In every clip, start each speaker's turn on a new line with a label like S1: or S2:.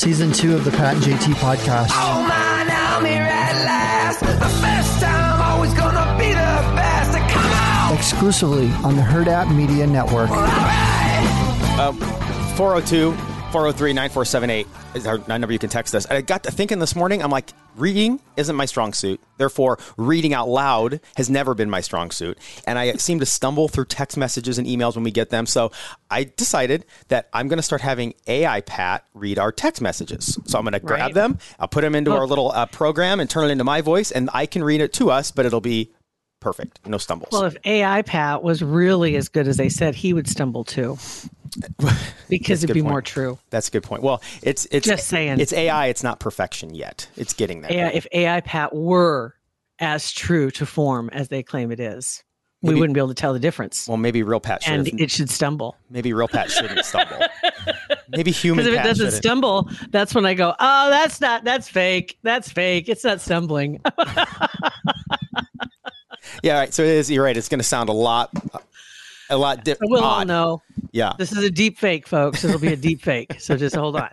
S1: season two of the Pat and JT podcast.
S2: Oh man, I'm here at last. The first time, always gonna be the best. Come on!
S1: Exclusively on the Hurrdat Media Network.
S3: Um, 402 403 9478 is our number you can text us. I got to thinking this morning, I'm like, reading isn't my strong suit. Therefore, reading out loud has never been my strong suit. And I seem to stumble through text messages and emails when we get them. So I decided that I'm going to start having AI Pat read our text messages. So I'm going to grab them, I'll put them into our little uh, program and turn it into my voice, and I can read it to us, but it'll be perfect. No stumbles.
S4: Well, if AI Pat was really as good as they said, he would stumble too, because it'd be
S3: point.
S4: more true.
S3: That's a good point. Well, it's it's
S4: Just saying.
S3: It's AI. It's not perfection yet. It's getting there.
S4: AI, if AI Pat were as true to form as they claim it is, we wouldn't be able to tell the difference,
S3: Well, maybe real Pat should.
S4: and it should stumble.
S3: maybe real Pat shouldn't stumble. maybe human
S4: Because if it doesn't
S3: shouldn't.
S4: stumble, that's when I go, "Oh, that's not. That's fake. That's fake. It's not stumbling."
S3: yeah, right. So it is. You're right. It's going to sound a lot, a lot different.
S4: we'll all know
S3: Yeah.
S4: this is a deep fake, folks. It'll be a deep fake. So just hold on.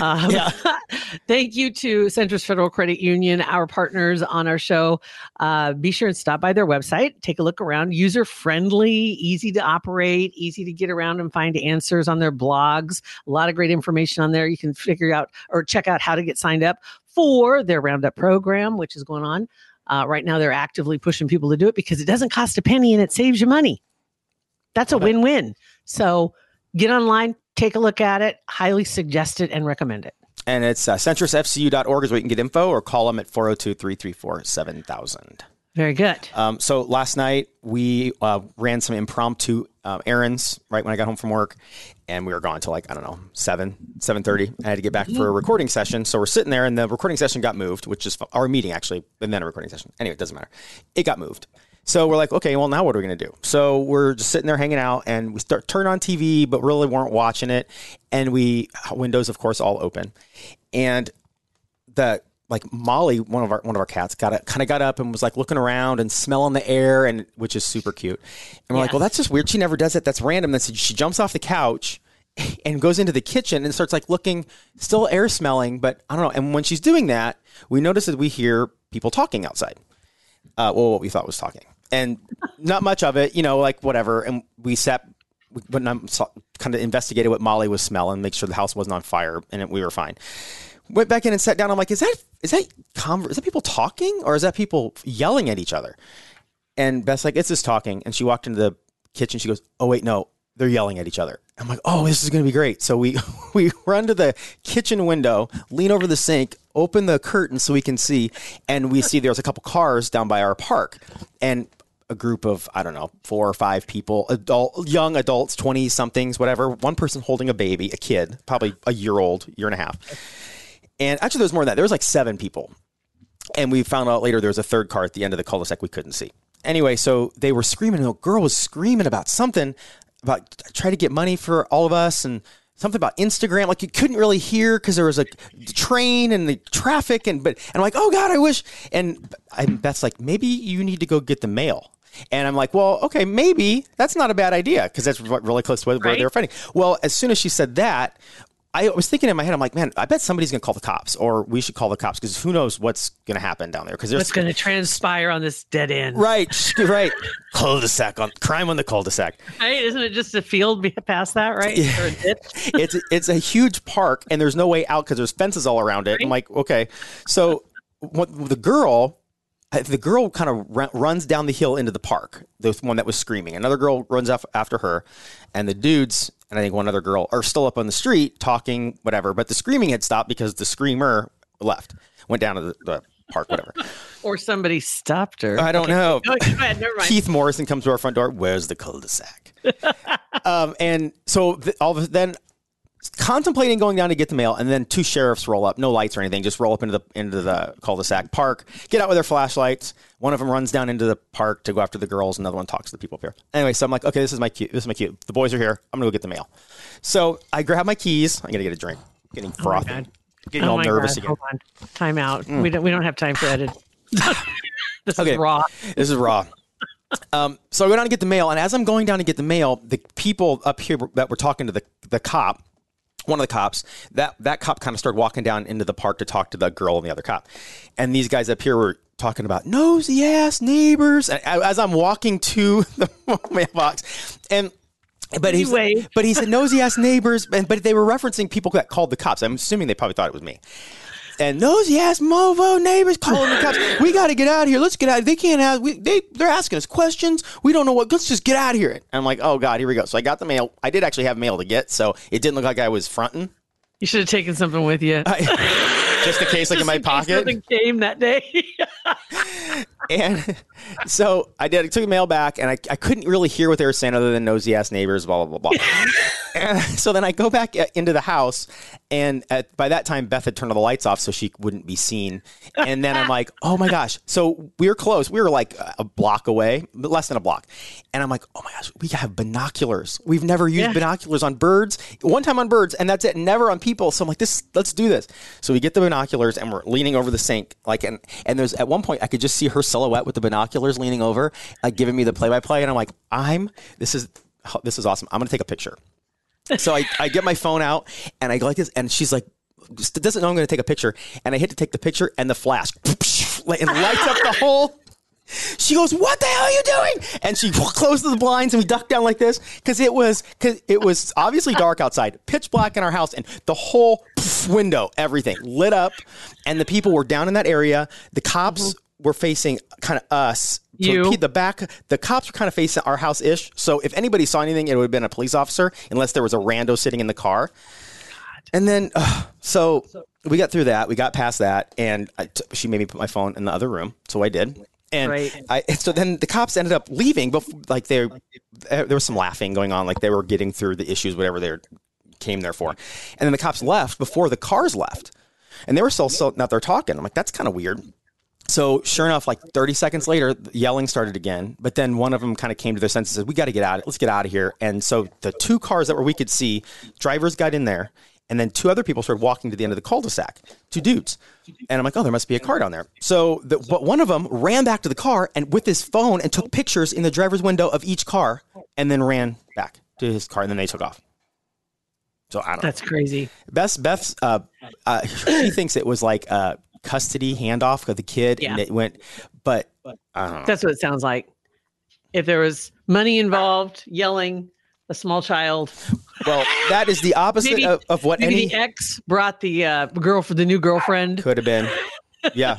S4: Um, thank you to Centris Federal Credit Union, our partners on our show. Uh, be sure and stop by their website, take a look around. User friendly, easy to operate, easy to get around and find answers on their blogs. A lot of great information on there. You can figure out or check out how to get signed up for their Roundup program, which is going on. Uh, right now, they're actively pushing people to do it because it doesn't cost a penny and it saves you money. That's a win win. So get online, take a look at it, highly suggest it and recommend it.
S3: And it's uh, centrisfcu.org is where you can get info or call them at 402 334 7000.
S4: Very good.
S3: Um, so last night we uh, ran some impromptu uh, errands right when I got home from work, and we were gone till like I don't know seven seven thirty. I had to get back for a recording session, so we're sitting there, and the recording session got moved, which is our meeting actually, and then a recording session. Anyway, it doesn't matter. It got moved. So we're like, okay, well now what are we gonna do? So we're just sitting there hanging out, and we start turn on TV, but really weren't watching it, and we windows of course all open, and the like Molly, one of our one of our cats, got kind of got up and was like looking around and smelling the air, and which is super cute. And we're like, well, that's just weird. She never does it. That's random. Then she jumps off the couch and goes into the kitchen and starts like looking, still air smelling, but I don't know. And when she's doing that, we notice that we hear people talking outside. Uh, well, what we thought was talking, and not much of it, you know, like whatever. And we sat, we went and kind of investigated what Molly was smelling, make sure the house wasn't on fire, and we were fine went back in and sat down. I'm like, is that is that conver- is that people talking or is that people yelling at each other? And Beth's like, it's just talking. And she walked into the kitchen. She goes, oh wait, no, they're yelling at each other. I'm like, oh, this is gonna be great. So we we run to the kitchen window, lean over the sink, open the curtain so we can see, and we see there's a couple cars down by our park, and a group of I don't know four or five people, adult, young adults, twenty somethings, whatever. One person holding a baby, a kid, probably a year old, year and a half. And actually, there was more than that. There was like seven people. And we found out later there was a third car at the end of the cul-de-sac we couldn't see. Anyway, so they were screaming. And a girl was screaming about something about try to get money for all of us and something about Instagram. Like you couldn't really hear because there was a train and the traffic. And but and I'm like, oh god, I wish. And I, Beth's like, maybe you need to go get the mail. And I'm like, well, okay, maybe that's not a bad idea because that's really close to where, where they were fighting. Well, as soon as she said that, I was thinking in my head, I'm like, man, I bet somebody's going to call the cops, or we should call the cops because who knows what's going to happen down there? Because there's
S4: What's going to transpire on this dead end?
S3: right, right, cul-de-sac on crime on the cul-de-sac.
S4: Right? Isn't it just a field past that, right? Or a ditch?
S3: it's it's a huge park and there's no way out because there's fences all around it. I'm like, okay, so what the girl. The girl kind of run, runs down the hill into the park. The one that was screaming. Another girl runs af- after her, and the dudes and I think one other girl are still up on the street talking, whatever. But the screaming had stopped because the screamer left, went down to the, the park, whatever.
S4: Or somebody stopped her.
S3: I don't know.
S4: Go, go ahead.
S3: Keith Morrison comes to our front door. Where's the cul-de-sac? um, and so th- all of then contemplating going down to get the mail, and then two sheriffs roll up, no lights or anything, just roll up into the into the cul-de-sac park, get out with their flashlights. One of them runs down into the park to go after the girls. Another one talks to the people up here. Anyway, so I'm like, okay, this is my cue. This is my cue. The boys are here. I'm gonna go get the mail. So I grab my keys. I'm gonna get a drink. Getting frothy.
S4: God.
S3: Getting
S4: Oh
S3: all nervous
S4: God,
S3: again.
S4: Hold on. Time out. We don't we don't have time for edit. this
S3: Okay.
S4: is raw.
S3: This is raw. Um, so I go down to get the mail, and as I'm going down to get the mail, the people up here that were talking to the, the cop one of the cops that that cop kind of started walking down into the park to talk to the girl and the other cop. And these guys up here were talking about nosy ass neighbors and as i'm walking to the mailbox. And but he's
S4: Anyway.
S3: but he said nosy ass neighbors and but they were referencing people that called the cops. I'm assuming they probably thought it was me and nosy ass movo neighbors calling the cops. We got to get out of here. Let's get out. They can't have. We, they they're asking us questions. We don't know what. Let's just get out of here. And I'm like, oh god, here we go. So I got the mail. I did actually have mail to get, so it didn't look like I was fronting.
S4: You should have taken something with you.
S3: just in case, like in my
S4: Just case
S3: pocket.
S4: Something came that day.
S3: And so I did. I took the mail back, and I, I couldn't really hear what they were saying other than nosy ass neighbors, blah blah blah blah. and so then I go back uh, into the house, and at, by that time Beth had turned all the lights off so she wouldn't be seen. And then I'm like, oh my gosh! So we were close. We were like a block away, less than a block. And I'm like, oh my gosh, we have binoculars. We've never used
S4: Yeah.
S3: binoculars on birds. One time on birds, and that's it. Never on people. So I'm like, this. Let's do this. So we get the binoculars, and we're leaning over the sink, like, and and there's at one point I could just see her silhouette with the binoculars leaning over, like giving me the play by play, and I'm like, I'm. This is oh, this is awesome. I'm gonna take a picture. So I, I get my phone out and I go like this, and she's like, doesn't know I'm going to take a picture. And I hit to take the picture, and the flash and lights up the whole. She goes, "What the hell are you doing?" And she closes the blinds, and we duck down like this because it was because it was obviously dark outside, pitch black in our house, and the whole window, everything lit up, and the people were down in that area. The cops mm-hmm. Were facing kind of us. So
S4: You.
S3: the back, the cops were kind of facing our house ish. So if anybody saw anything, it would have been a police officer, unless there was a rando sitting in the car. God. And then, uh, so we got through that. We got past that, and I t- she made me put my phone in the other room, so I did. And
S4: Right.
S3: I, and so then the cops ended up leaving, but like they, there was some laughing going on, like they were getting through the issues, whatever they came there for. And then the cops left before the cars left, and they were still out there talking. I'm like, that's kind of weird. So sure enough, like 30 seconds later, yelling started again. But then one of them kind of came to their senses and said, "We got to get out. Let's get out of here." And so the two cars that were we could see, drivers got in there, and then two other people started walking to the end of the cul-de-sac. Two dudes, and I'm like, "Oh, there must be a car down there." So, the, but one of them ran back to the car and with his phone and took pictures in the driver's window of each car, and then ran back to his car, and then they took off. So I don't know.
S4: That's crazy.
S3: Beth Beth, uh, uh, she thinks it was like a custody handoff of the kid, and it went. But I don't know.
S4: That's what it sounds like. If there was money involved, yelling, a small child,
S3: Well, that is the opposite
S4: Maybe-
S3: of, of what
S4: maybe
S3: any
S4: the ex brought the uh, girl for the new girlfriend.
S3: could have been. Yeah,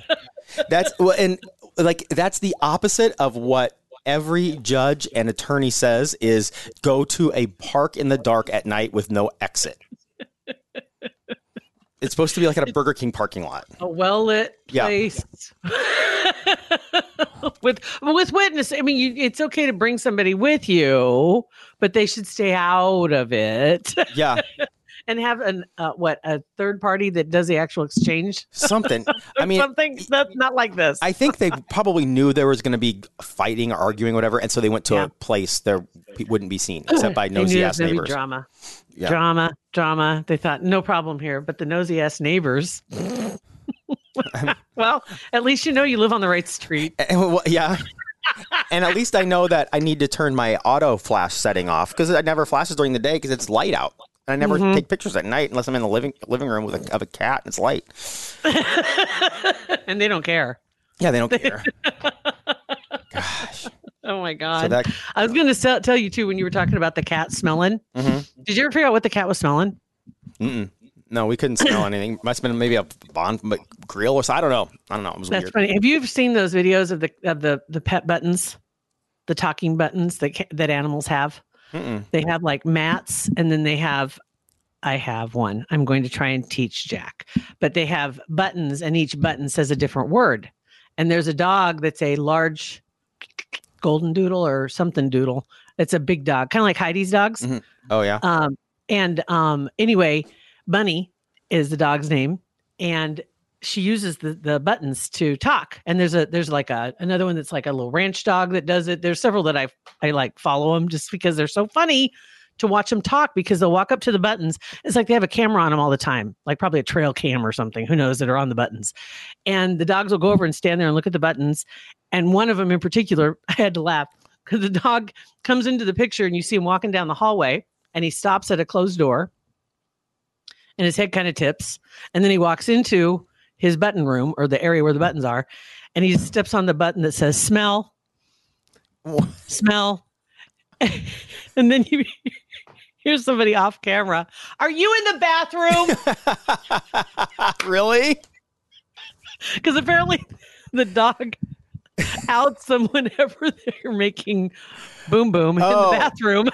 S3: that's well, and like that's the opposite of what every judge and attorney says is go to a park in the dark at night with no exit. It's supposed to be like at a Burger King parking lot.
S4: A well lit
S3: Yeah.
S4: place with with witness. I mean, you, it's okay to bring somebody with you, but they should stay out of it
S3: Yeah,
S4: and have an uh, what a third party that does the actual exchange.
S3: something. I mean,
S4: something that's not like this.
S3: I think they probably knew there was going to be fighting or arguing, or whatever, and so they went to
S4: Yeah.
S3: a place there wouldn't be seen except by nosy ass neighbors.
S4: Drama,
S3: Yeah.
S4: drama, drama. They thought no problem here, but the nosy ass neighbors. well, at least you know you live on the right street.
S3: Well, yeah. and at least I know that I need to turn my auto flash setting off because it never flashes during the day because it's light out. And I never
S4: Mm-hmm.
S3: take pictures at night unless I'm in the living living room with a, of a cat and it's light.
S4: and they don't care.
S3: Yeah, they don't care. Gosh.
S4: Oh my god!
S3: So that
S4: I was going to tell, tell you too when you were talking about the cat smelling.
S3: Mhm.
S4: Did you ever figure out what the cat was smelling?
S3: mm-mm. no, we couldn't smell anything. Must have been maybe a bond but grill or so. I don't know. I don't know. It was
S4: That's
S3: weird.
S4: funny. Have you seen those videos of the of the the pet buttons, the talking buttons that that animals have?
S3: Mm-mm.
S4: They have like mats, and then they have. I have one. I'm going to try and teach Jack, but they have buttons, and each button says a different word. And there's a dog that's a large golden doodle or something doodle. It's a big dog, kind of like Heidi's dogs.
S3: Oh yeah.
S4: Um, and um, anyway, Bunny is the dog's name, and she uses the the buttons to talk. And there's a there's like a another one that's like a little ranch dog that does it. There's several that I I like follow them just because they're so funny to watch them talk because they'll walk up to the buttons. It's like they have a camera on them all the time, like probably a trail cam or something. Who knows that are on the buttons. And the dogs will go over and stand there and look at the buttons. And one of them in particular, I had to laugh because the dog comes into the picture and you see him walking down the hallway and he stops at a closed door and his head kind of tips. And then he walks into his button room or the area where the mm-hmm. buttons are, and he steps on the button that says smell, smell. and then you here's somebody off camera. Are you in the bathroom?
S3: really?
S4: Because apparently the dog outs them whenever they're making boom boom in
S3: Oh.
S4: the bathroom.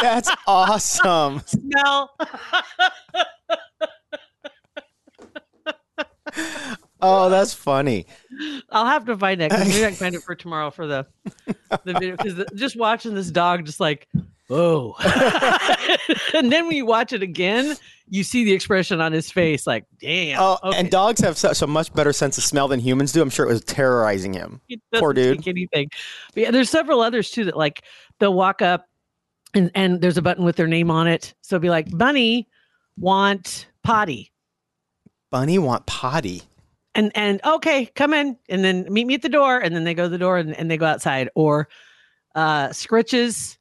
S3: That's awesome.
S4: smell.
S3: Oh, that's funny.
S4: I'll have to find that maybe I can find it for tomorrow for the the video because just watching this dog just like whoa, and then when you watch it again, you see the expression on his face like damn.
S3: Oh,
S4: okay.
S3: and dogs have such a much better sense of smell than humans do. I'm sure it was terrorizing him. Poor dude.
S4: anything. But yeah, there's several others too that like they'll walk up and and there's a button with their name on it. So be like Bunny want potty.
S3: Bunny want potty.
S4: and and okay come in and then meet me at the door and then they go to the door and, and they go outside or uh scritches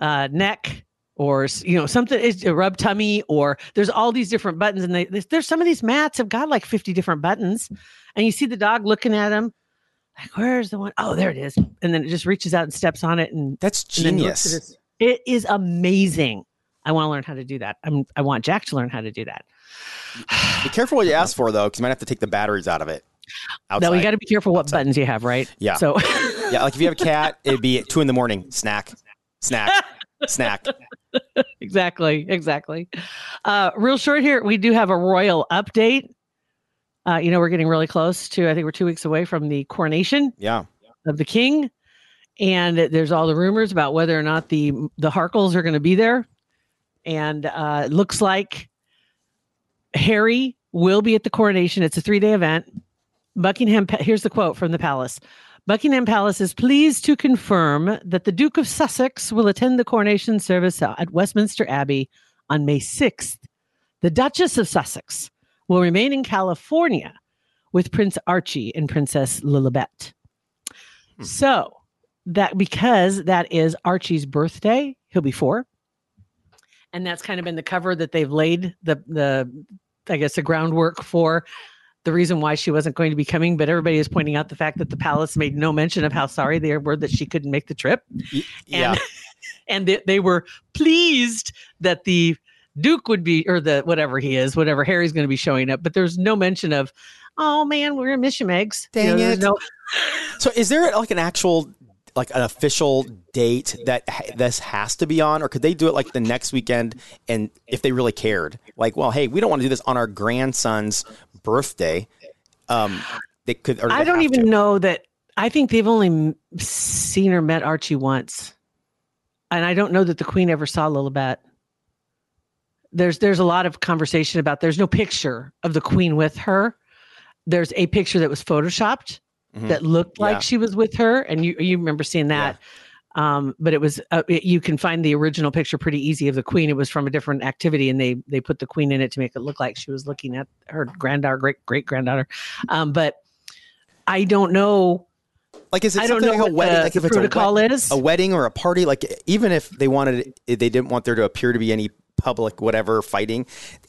S4: uh neck or you know something is a rub tummy or there's all these different buttons and they there's, some of these mats have got like 50 different buttons and you see the dog looking at them like where's the one? Oh, there it is and then it just reaches out and steps on it and,
S3: That's
S4: and then looks at
S3: genius.
S4: it. it is amazing i want to learn how to do that i'm i want jack to learn how to do that
S3: Be careful what you ask for, though, because you might have to take the batteries out of it. Outside.
S4: now we got to be careful what buttons you have right
S3: Yeah.
S4: so
S3: yeah, like if you have a cat, it'd be two in the morning. Snack, snack, snack.
S4: exactly exactly uh real short here we do have a royal update uh you know we're getting really close to i think we're two weeks away from the coronation
S3: Yeah.
S4: of the king and there's all the rumors about whether or not the the harkles are going to be there and uh it looks like harry will be at the coronation. It's a three-day event. Buckingham here's the quote from the palace. Buckingham palace is pleased to confirm that the duke of sussex will attend the coronation service at westminster abbey on may 6th the duchess of sussex will remain in california with prince archie and princess lilibet. So that because that is Archie's birthday, he'll be four. And that's kind of been the cover that they've laid the the I guess the groundwork for the reason why she wasn't going to be coming. But everybody is pointing out the fact that the palace made no mention of how sorry they were that she couldn't make the trip.
S3: Yeah.
S4: And and they, they were pleased that the Duke would be or the whatever he is, whatever Harry's going to be showing up. But there's no mention of, oh man, we're miss you, Megs. You
S3: Dang
S4: there's
S3: it.
S4: No,
S3: So is there like an actual like an official date that this has to be on or could they do it like the next weekend and if they really cared like well hey we don't want to do this on our grandson's birthday um they could or do
S4: I don't even
S3: to?
S4: know that. I think they've only seen or met Archie once, and I don't know that the Queen ever saw Lilibet. There's there's a lot of conversation about. There's no picture of the Queen with her. There's a picture that was photoshopped
S3: Mhm.
S4: that looked like
S3: Yeah.
S4: she was with her, and you you remember seeing that. Um, but it was uh, it, you can find the original picture pretty easy of the Queen. It was from a different activity, and they they put the Queen in it to make it look like she was looking at her granddaughter, great great granddaughter. Um, but I don't know.
S3: like is it
S4: I don't know
S3: like a
S4: what
S3: wedding
S4: the,
S3: like
S4: the
S3: if it's a,
S4: protocol
S3: wed-
S4: is.
S3: a wedding or a party like even if they wanted it, they didn't want there to appear to be any public whatever fighting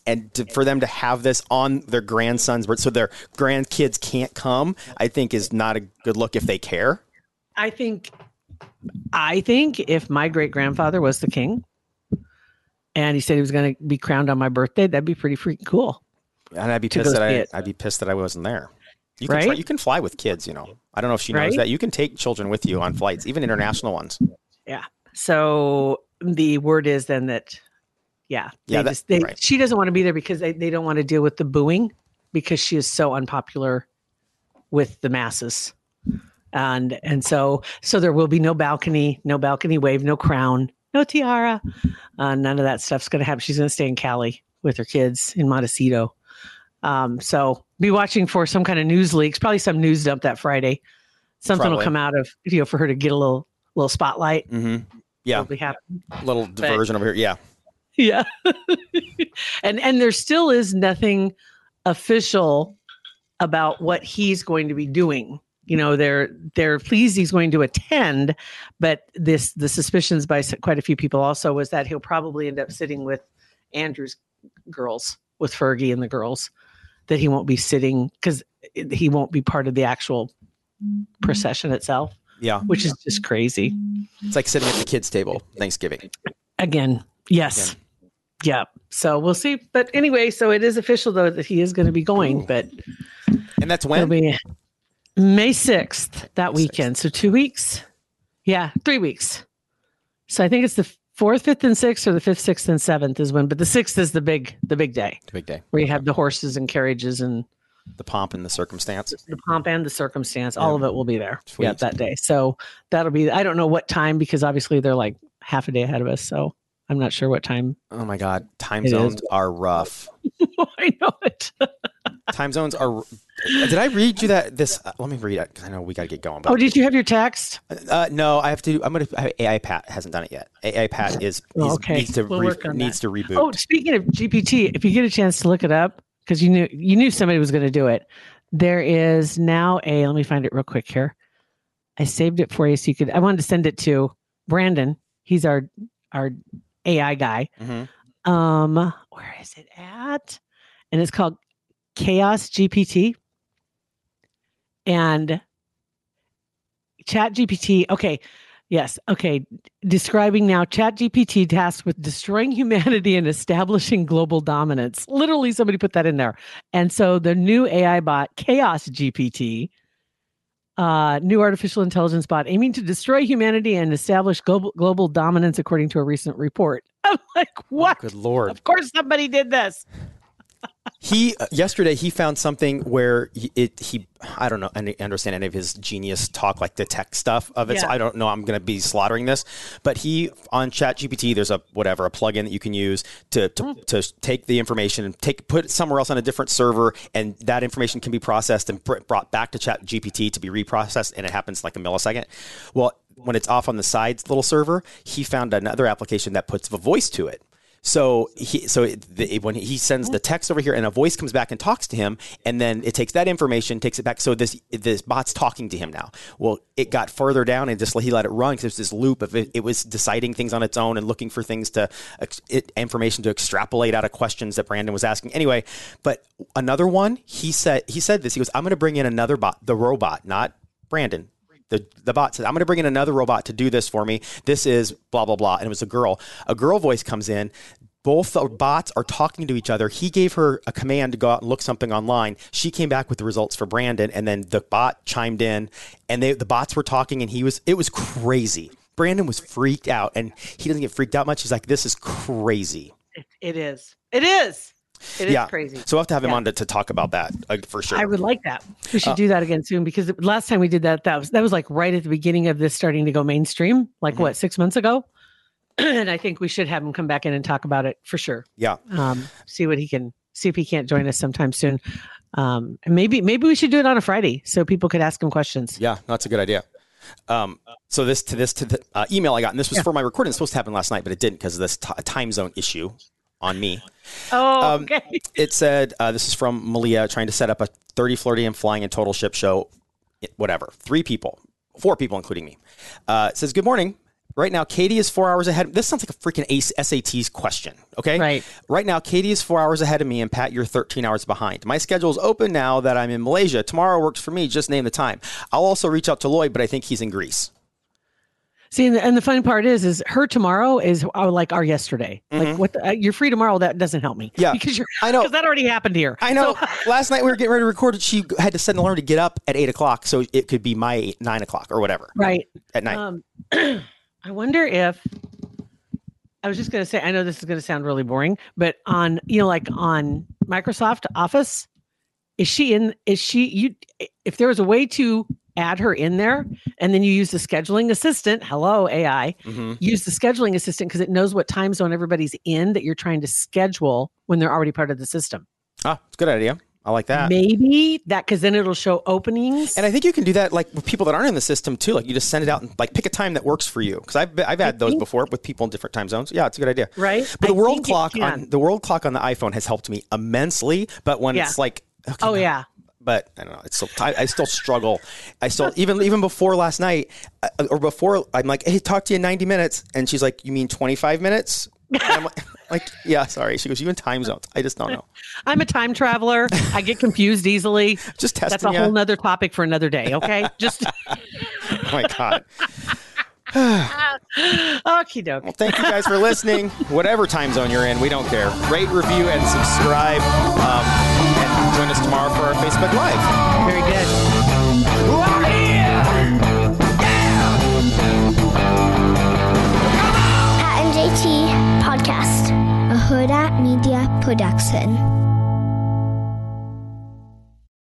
S3: and to, for them to have this on their grandson's birth so their grandkids can't come i think is not a good look if they care
S4: I think, I think if my great grandfather was the king, and he said he was going to be crowned on my birthday, that'd be pretty freaking cool.
S3: And I'd be pissed that I,
S4: it.
S3: I'd be pissed that I wasn't there. You can
S4: Right?
S3: try, you can fly with kids, you know. I don't know if she knows
S4: Right?
S3: that. You can take children with you on flights, even international ones.
S4: Yeah so the word is then that, yeah, they
S3: Yeah, that-
S4: just, they,
S3: right.
S4: she doesn't want to be there because they, they don't want to deal with the booing because she is so unpopular with the masses. And and so so there will be no balcony, no balcony wave, no crown, no tiara, uh, none of that stuff's going to happen. She's going to stay in Cali with her kids in Montecito. Um, so be watching for some kind of news leaks, probably some news dump that Friday. Something will come out of you know for her to get a little little spotlight.
S3: Mm-hmm. Yeah,
S4: Probably happen.
S3: little diversion over here. Yeah,
S4: Yeah. and and there still is nothing official about what he's going to be doing. You know, they're they're pleased he's going to attend, but this the suspicions by quite a few people also was that he'll probably end up sitting with Andrew's girls with Fergie and the girls that he won't be sitting because he won't be part of the actual procession itself,
S3: Yeah.
S4: which is just crazy.
S3: It's like sitting at the kids' table Thanksgiving.
S4: Again, yes. Yeah. So we'll see. But anyway, so it is official though that he is going to be going,
S3: Ooh.
S4: but
S3: And that's when?
S4: be May 6th that weekend. So two weeks. Yeah, three weeks. So I think it's the fourth, fifth, and sixth, or the fifth, sixth, and seventh is when, but the sixth is the big, the big day
S3: The big day.
S4: where you have the horses and carriages and
S3: The pomp and the circumstance.
S4: the pomp and the circumstance. All of it will be there.
S3: Sweet.
S4: Yeah, that day. So that'll be. I don't know what time because obviously they're like half a day ahead of us. So I'm not sure what time.
S3: Oh my God. Time
S4: It is.
S3: zones are rough.
S4: I know it.
S3: Time zones are. Did I read you that? This. Uh, let me read it because I know we got to get going.
S4: Oh, did you have your text?
S3: uh, no, I have to. I'm gonna. AI Pat hasn't done it yet. AI Pat is,
S4: Oh, okay.
S3: needs to
S4: We'll
S3: re- needs to reboot.
S4: Oh, speaking of GPT, if you get a chance to look it up, because you knew you knew somebody was going to do it, there is now a. Let me find it real quick here. I saved it for you so you could. I wanted to send it to Brandon. He's our our AI guy.
S3: Mhm.
S4: Um, where is it at? And it's called Chaos GPT. And Chat GPT. Okay. Yes. Okay. Describing now Chat GPT tasked with destroying humanity and establishing global dominance. Literally, somebody put that in there. And so the new AI bot, Chaos GPT, uh, new artificial intelligence bot aiming to destroy humanity and establish global, global dominance, according to a recent report. I'm like, what?
S3: Good lord.
S4: Of course, somebody did this.
S3: He uh, yesterday he found something where he, it he I don't know I understand any of his genius talk like the tech stuff of it. So I don't know. I'm going to be slaughtering this, but he on Chat GPT there's a whatever a plugin that you can use to to,
S4: Mm.
S3: to take the information and take put it somewhere else on a different server, and that information can be processed and br- brought back to Chat GPT to be reprocessed, and it happens like a millisecond. Well, when it's off on the sides little server, he found another application that puts the voice to it. So he, so it, the, when he sends the text over here, and a voice comes back and talks to him, and then it takes that information, takes it back. So this this bot's talking to him now. Well, it got further down, and just he let it run because there's this loop of it, it was deciding things on its own and looking for things to it, information to extrapolate out of questions that Brandon was asking. Anyway, but another one, he said he said this. He goes, "I'm going to bring in another bot, the robot, not Brandon." The the bot says, "I'm going to bring in another robot to do this for me. This is blah blah blah." And it was a girl. A girl voice comes in. Both the bots are talking to each other. He gave her a command to go out and look something online. She came back with the results for Brandon, and then the bot chimed in, and they the bots were talking, and he was it was crazy. Brandon was freaked out, and he doesn't get freaked out much. He's like, "This is crazy."
S4: It, it is. It is. It is
S3: yeah,
S4: crazy.
S3: So we'll have to have him
S4: Yeah.
S3: on to, to talk about that uh, for sure.
S4: I would like that. We
S3: Uh,
S4: should do that again soon because last time we did that, that was that was like right at the beginning of this starting to go mainstream, like
S3: Mm-hmm.
S4: what six months ago. and I think we should have him come back in and talk about it for sure.
S3: yeah,
S4: Um, see what he can see if he can't join us sometime soon. Um, and maybe maybe we should do it on a Friday so people could ask him questions.
S3: Yeah, that's a good idea. Um, so this to this to the uh, email I got, and this was
S4: Yeah.
S3: for my recording. It's supposed to happen last night, but it didn't because of this ti time zone issue on me.
S4: Oh,
S3: Um,
S4: okay.
S3: It said uh, this is from Malia trying to set up a 30 Floridian flying and total ship show. Whatever, three people, four people, including me. Uh, it says good morning. Right now, Katie is four hours ahead. This sounds like a freaking SAT's question. Okay.
S4: Right.
S3: Right now, Katie is four hours ahead of me, and Pat, you're 13 hours behind. My schedule is open now that I'm in Malaysia. Tomorrow works for me. Just name the time. I'll also reach out to Lloyd, but I think he's in Greece.
S4: See, and the, and the fun part is, is her tomorrow is uh, like our yesterday. Like what the, uh, you're free tomorrow. That doesn't help me.
S3: Mm-hmm. Yeah,
S4: because you're.
S3: I know.
S4: because that already happened here.
S3: I know.
S4: So-
S3: Last night we were getting ready to record it. She had to set an alarm to get up at eight o'clock, so it could be my eight, nine o'clock or whatever
S4: right.
S3: at night.
S4: Um, I wonder if I was just going to say. I know this is going to sound really boring, but on you know, like on Microsoft Office, is she in? Is she you? If there was a way to add her in there, and then you use the scheduling assistant. Hello, AI.
S3: hmm
S4: Use the scheduling assistant because it knows what time zone everybody's in that you're trying to schedule when they're already part of the system.
S3: Ah, it's a good idea. I like that.
S4: Maybe that because then it'll show openings.
S3: And I think you can do that like with people that aren't in the system too. Like you just send it out and like pick a time that works for you. Because I've I've had those before with people in different time zones. Yeah, it's a good idea.
S4: right?
S3: But the
S4: I
S3: world clock on the world clock on the iPhone has helped me immensely. But when
S4: Yeah.
S3: it's like okay,
S4: Oh
S3: no,
S4: yeah.
S3: But I don't know. It's still I, I still struggle. I still even even before last night uh, or before I'm like, hey, talk to you in 90 minutes, and she's like, you mean 25 minutes? And I'm like, Like, yeah, sorry. She goes, you in time zones. I just don't know.
S4: I'm a time traveler. I get confused easily.
S3: Just testing.
S4: That's
S3: a
S4: whole nother topic for another day. Okay. Just
S3: Oh my God.
S4: okie doke.
S3: Well, thank you guys for listening. Whatever time zone you're in, we don't care. Rate, review, and subscribe. Um, and join us tomorrow our Facebook Live.
S4: Very good.
S2: Right here.
S5: Pat and JT Podcast, a Hurrdat Media Production.